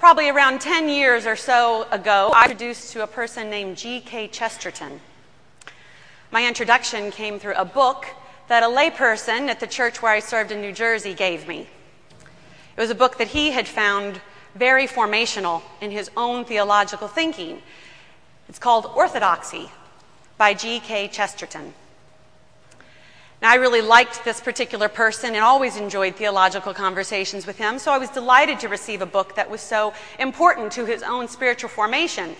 Probably around 10 years or so ago, I was introduced to a person named G.K. Chesterton. My introduction came through a book that a layperson at the church where I served in New Jersey gave me. It was a book that he had found very formational in his own theological thinking. It's called Orthodoxy by G.K. Chesterton. I really liked this particular person and always enjoyed theological conversations with him, so I was delighted to receive a book that was so important to his own spiritual formation.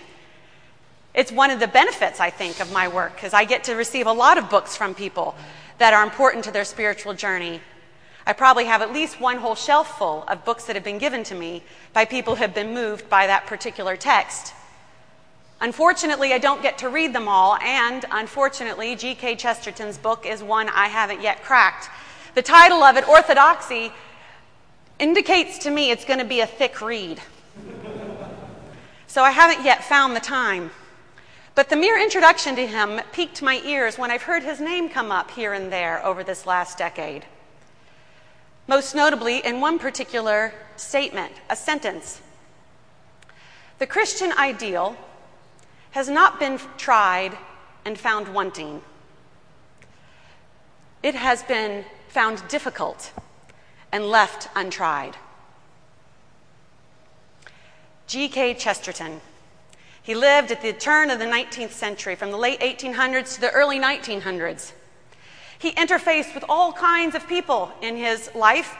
It's one of the benefits, I think, of my work, because I get to receive a lot of books from people that are important to their spiritual journey. I probably have at least one whole shelf full of books that have been given to me by people who have been moved by that particular text. Unfortunately, I don't get to read them all, and unfortunately, G.K. Chesterton's book is one I haven't yet cracked. The title of it, Orthodoxy, indicates to me it's going to be a thick read. So I haven't yet found the time. But the mere introduction to him piqued my ears when I've heard his name come up here and there over this last decade. Most notably, in one particular statement, a sentence The Christian ideal has not been tried and found wanting. It has been found difficult and left untried. G.K. Chesterton. He lived at the turn of the 19th century, from the late 1800s to the early 1900s. He interfaced with all kinds of people in his life,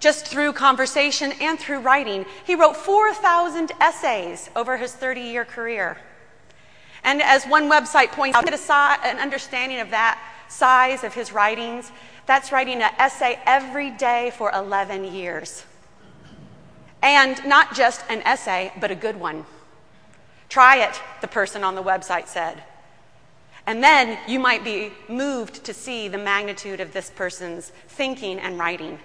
just through conversation and through writing. He wrote 4,000 essays over his 30 year career. And as one website points out, get an understanding of that size of his writings, that's writing an essay every day for 11 years. And not just an essay, but a good one. Try it, the person on the website said. And then you might be moved to see the magnitude of this person's thinking and writing.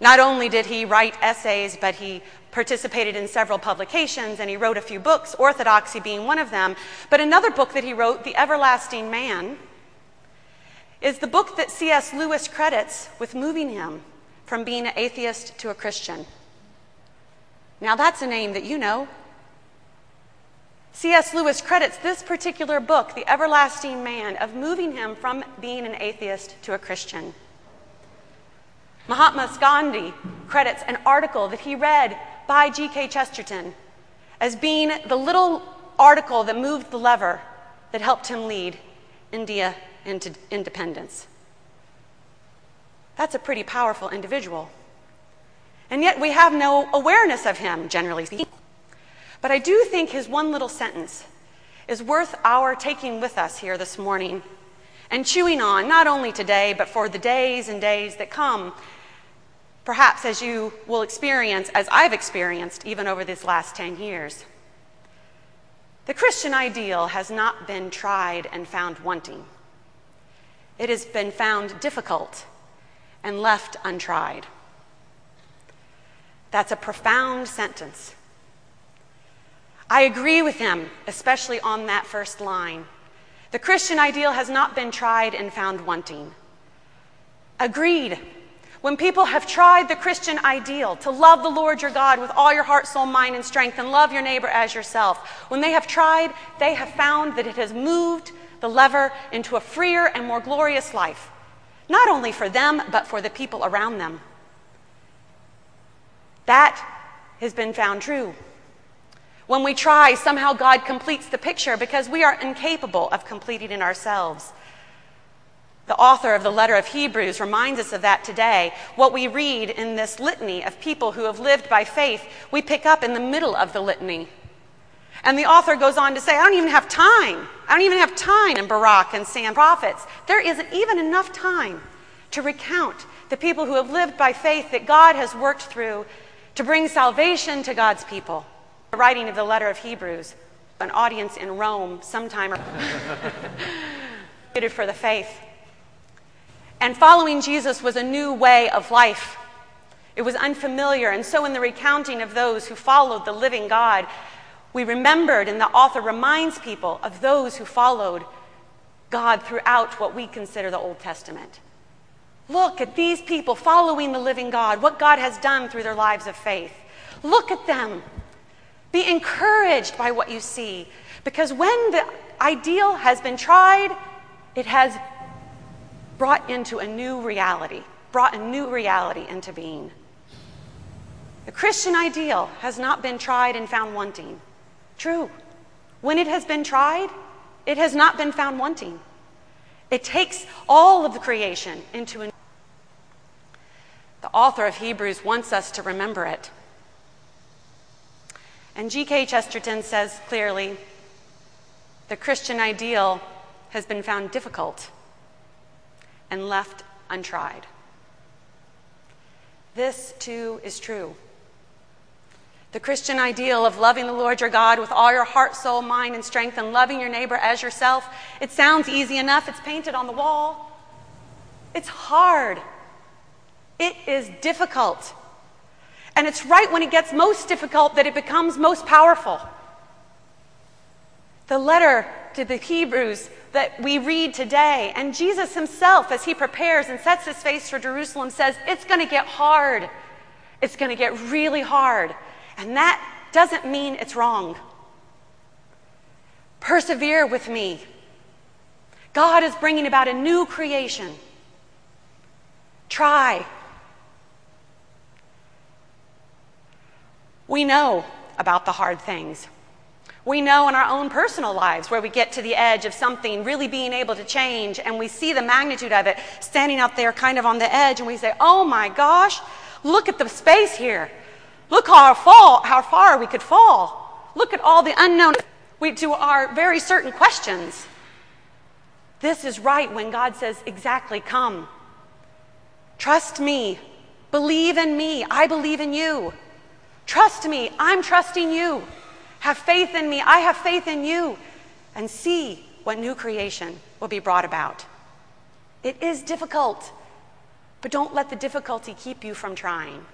Not only did he write essays, but he participated in several publications and he wrote a few books, Orthodoxy being one of them. But another book that he wrote, The Everlasting Man, is the book that C.S. Lewis credits with moving him from being an atheist to a Christian. Now, that's a name that you know. C.S. Lewis credits this particular book, The Everlasting Man, of moving him from being an atheist to a Christian. Mahatma Gandhi credits an article that he read by G.K. Chesterton as being the little article that moved the lever that helped him lead India into independence. That's a pretty powerful individual. And yet we have no awareness of him, generally speaking. But I do think his one little sentence is worth our taking with us here this morning and chewing on, not only today, but for the days and days that come perhaps as you will experience, as I've experienced even over these last 10 years. The Christian ideal has not been tried and found wanting. It has been found difficult and left untried. That's a profound sentence. I agree with him, especially on that first line. The Christian ideal has not been tried and found wanting. Agreed. When people have tried the Christian ideal to love the Lord your God with all your heart, soul, mind, and strength, and love your neighbor as yourself, when they have tried, they have found that it has moved the lever into a freer and more glorious life, not only for them, but for the people around them. That has been found true. When we try, somehow God completes the picture because we are incapable of completing it ourselves. The author of the letter of Hebrews reminds us of that today. What we read in this litany of people who have lived by faith, we pick up in the middle of the litany. And the author goes on to say, I don't even have time. I don't even have time in Baruch and Sam prophets. There isn't even enough time to recount the people who have lived by faith that God has worked through to bring salvation to God's people. The writing of the letter of Hebrews, an audience in Rome sometime for the faith. And following Jesus was a new way of life. It was unfamiliar. And so, in the recounting of those who followed the living God, we remembered, and the author reminds people of those who followed God throughout what we consider the Old Testament. Look at these people following the living God, what God has done through their lives of faith. Look at them. Be encouraged by what you see. Because when the ideal has been tried, it has brought into a new reality, brought a new reality into being. The Christian ideal has not been tried and found wanting. True. When it has been tried, it has not been found wanting. It takes all of the creation into a. The author of Hebrews wants us to remember it. And G.K. Chesterton says clearly the Christian ideal has been found difficult and left untried. This too is true. The Christian ideal of loving the Lord your God with all your heart, soul, mind, and strength, and loving your neighbor as yourself, it sounds easy enough. It's painted on the wall. It's hard. It is difficult. And it's right when it gets most difficult that it becomes most powerful. The letter to the Hebrews that we read today, and Jesus himself, as he prepares and sets his face for Jerusalem, says, It's going to get hard. It's going to get really hard. And that doesn't mean it's wrong. Persevere with me. God is bringing about a new creation. Try. We know about the hard things. We know in our own personal lives where we get to the edge of something really being able to change and we see the magnitude of it standing out there kind of on the edge and we say, oh my gosh, look at the space here. Look how far, how far we could fall. Look at all the unknown we, to our very certain questions. This is right when God says, exactly, come. Trust me. Believe in me. I believe in you. Trust me. I'm trusting you. Have faith in me. I have faith in you. And see what new creation will be brought about. It is difficult, but don't let the difficulty keep you from trying.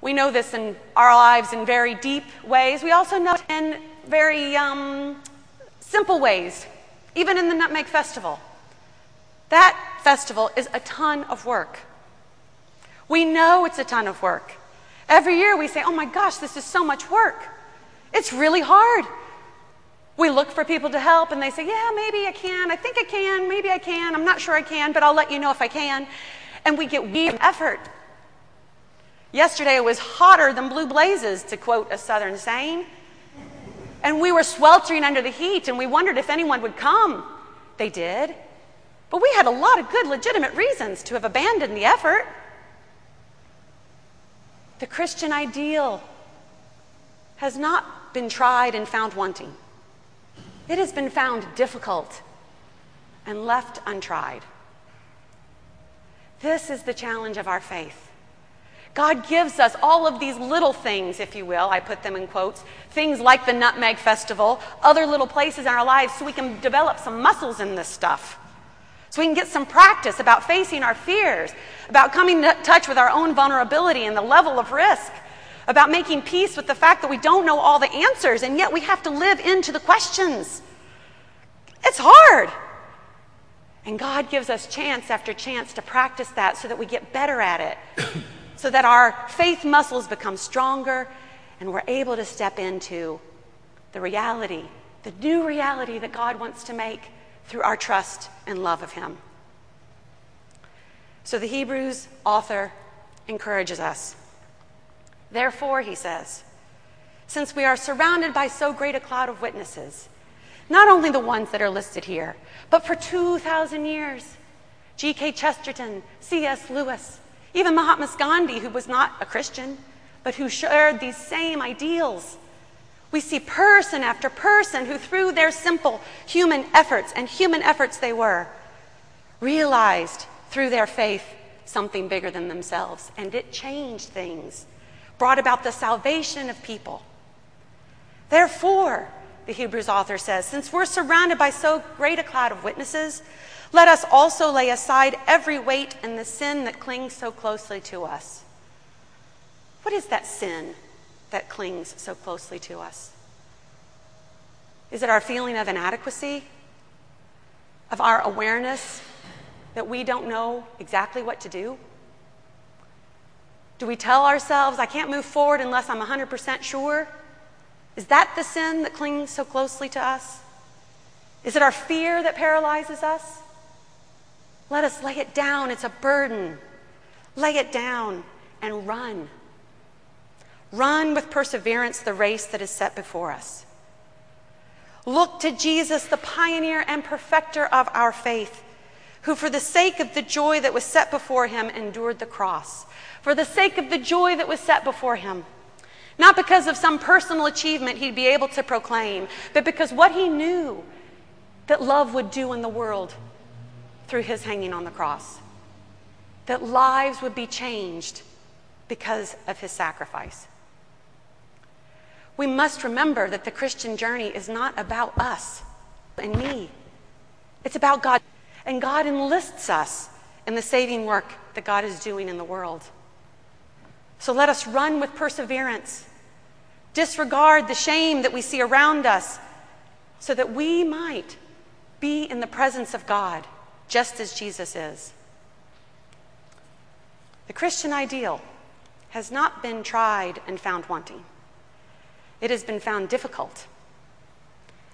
We know this in our lives in very deep ways. We also know it in very um, simple ways, even in the Nutmeg Festival. That festival is a ton of work. We know it's a ton of work. Every year we say, oh my gosh, this is so much work. It's really hard. We look for people to help and they say, yeah, maybe I can. I think I can. Maybe I can. I'm not sure I can, but I'll let you know if I can. And we get weird effort. Yesterday it was hotter than blue blazes, to quote a southern saying. And we were sweltering under the heat, and we wondered if anyone would come. They did. But we had a lot of good, legitimate reasons to have abandoned the effort. The Christian ideal has not been tried and found wanting, it has been found difficult and left untried. This is the challenge of our faith. God gives us all of these little things, if you will, I put them in quotes, things like the Nutmeg Festival, other little places in our lives so we can develop some muscles in this stuff. So we can get some practice about facing our fears, about coming to touch with our own vulnerability and the level of risk, about making peace with the fact that we don't know all the answers and yet we have to live into the questions. It's hard. And God gives us chance after chance to practice that so that we get better at it so that our faith muscles become stronger and we're able to step into the reality, the new reality that God wants to make through our trust and love of Him. So the Hebrews author encourages us. Therefore, he says, since we are surrounded by so great a cloud of witnesses, not only the ones that are listed here, but for 2,000 years, G.K. Chesterton, C.S. Lewis, even Mahatma Gandhi, who was not a Christian, but who shared these same ideals. We see person after person who, through their simple human efforts, and human efforts they were, realized through their faith something bigger than themselves. And it changed things, brought about the salvation of people. Therefore, the Hebrews author says, since we're surrounded by so great a cloud of witnesses, let us also lay aside every weight and the sin that clings so closely to us. What is that sin that clings so closely to us? Is it our feeling of inadequacy? Of our awareness that we don't know exactly what to do? Do we tell ourselves, I can't move forward unless I'm 100% sure? Is that the sin that clings so closely to us? Is it our fear that paralyzes us? Let us lay it down. It's a burden. Lay it down and run. Run with perseverance the race that is set before us. Look to Jesus, the pioneer and perfecter of our faith, who, for the sake of the joy that was set before him, endured the cross. For the sake of the joy that was set before him. Not because of some personal achievement he'd be able to proclaim, but because what he knew that love would do in the world through his hanging on the cross. That lives would be changed because of his sacrifice. We must remember that the Christian journey is not about us and me, it's about God. And God enlists us in the saving work that God is doing in the world. So let us run with perseverance, disregard the shame that we see around us, so that we might be in the presence of God just as Jesus is. The Christian ideal has not been tried and found wanting. It has been found difficult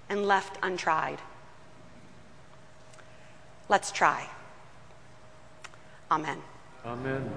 and left untried. Let's try. Amen. Amen.